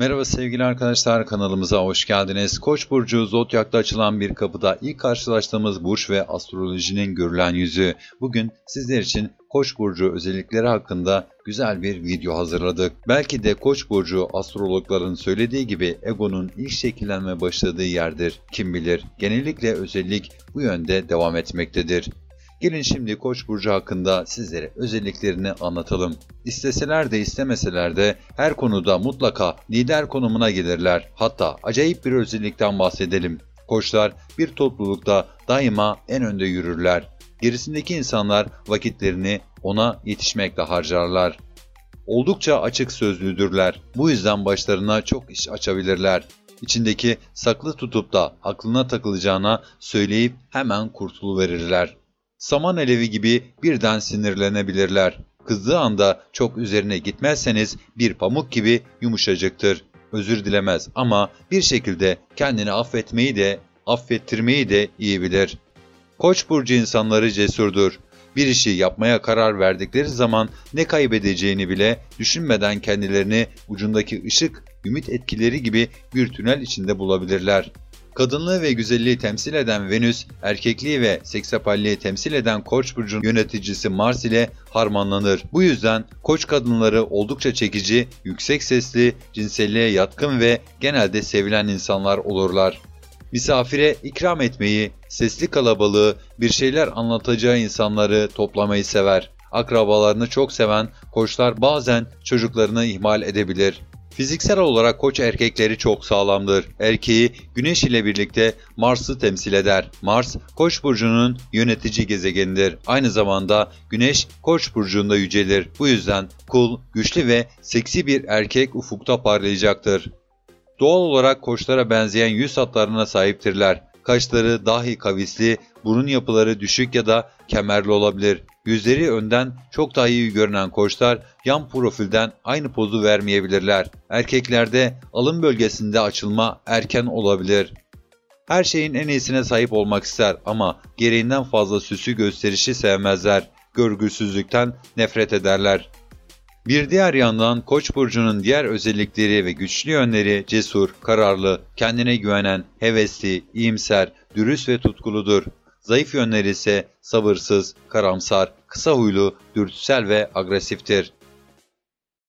Merhaba sevgili arkadaşlar kanalımıza hoş geldiniz. Koç burcu Zodyak'ta açılan bir kapıda ilk karşılaştığımız burç ve astrolojinin görülen yüzü. Bugün sizler için Koç burcu özellikleri hakkında güzel bir video hazırladık. Belki de Koç burcu astrologların söylediği gibi egonun ilk şekillenme başladığı yerdir. Kim bilir? Genellikle özellik bu yönde devam etmektedir. Gelin şimdi Koç burcu hakkında sizlere özelliklerini anlatalım. İsteseler de istemeseler de her konuda mutlaka lider konumuna gelirler. Hatta acayip bir özellikten bahsedelim. Koçlar bir toplulukta daima en önde yürürler. Gerisindeki insanlar vakitlerini ona yetişmekle harcarlar. Oldukça açık sözlüdürler. Bu yüzden başlarına çok iş açabilirler. İçindeki saklı tutup da aklına takılacağına söyleyip hemen kurtuluverirler. Saman alevi gibi birden sinirlenebilirler. Kızdığı anda çok üzerine gitmezseniz bir pamuk gibi yumuşacıktır. Özür dilemez ama bir şekilde kendini affetmeyi de affettirmeyi de iyi bilir. Koç burcu insanları cesurdur. Bir işi yapmaya karar verdikleri zaman ne kaybedeceğini bile düşünmeden kendilerini ucundaki ışık, ümit etkileri gibi bir tünel içinde bulabilirler. Kadınlığı ve güzelliği temsil eden Venüs, erkekliği ve seksapalliği temsil eden Koç burcunun yöneticisi Mars ile harmanlanır. Bu yüzden Koç kadınları oldukça çekici, yüksek sesli, cinselliğe yatkın ve genelde sevilen insanlar olurlar. Misafire ikram etmeyi, sesli kalabalığı, bir şeyler anlatacağı insanları toplamayı sever. Akrabalarını çok seven koçlar bazen çocuklarını ihmal edebilir. Fiziksel olarak koç erkekleri çok sağlamdır. Erkeği Güneş ile birlikte Mars'ı temsil eder. Mars, Koç burcunun yönetici gezegenidir. Aynı zamanda Güneş Koç burcunda yücelir. Bu yüzden kul, güçlü ve seksi bir erkek ufukta parlayacaktır. Doğal olarak koçlara benzeyen yüz hatlarına sahiptirler. Kaşları dahi kavisli, burun yapıları düşük ya da kemerli olabilir. Yüzleri önden çok daha iyi görünen koçlar yan profilden aynı pozu vermeyebilirler. Erkeklerde alın bölgesinde açılma erken olabilir. Her şeyin en iyisine sahip olmak ister ama gereğinden fazla süsü gösterişi sevmezler. Görgüsüzlükten nefret ederler. Bir diğer yandan Koç burcunun diğer özellikleri ve güçlü yönleri cesur, kararlı, kendine güvenen, hevesli, iyimser, dürüst ve tutkuludur. Zayıf yönleri ise sabırsız, karamsar, kısa huylu, dürtüsel ve agresiftir.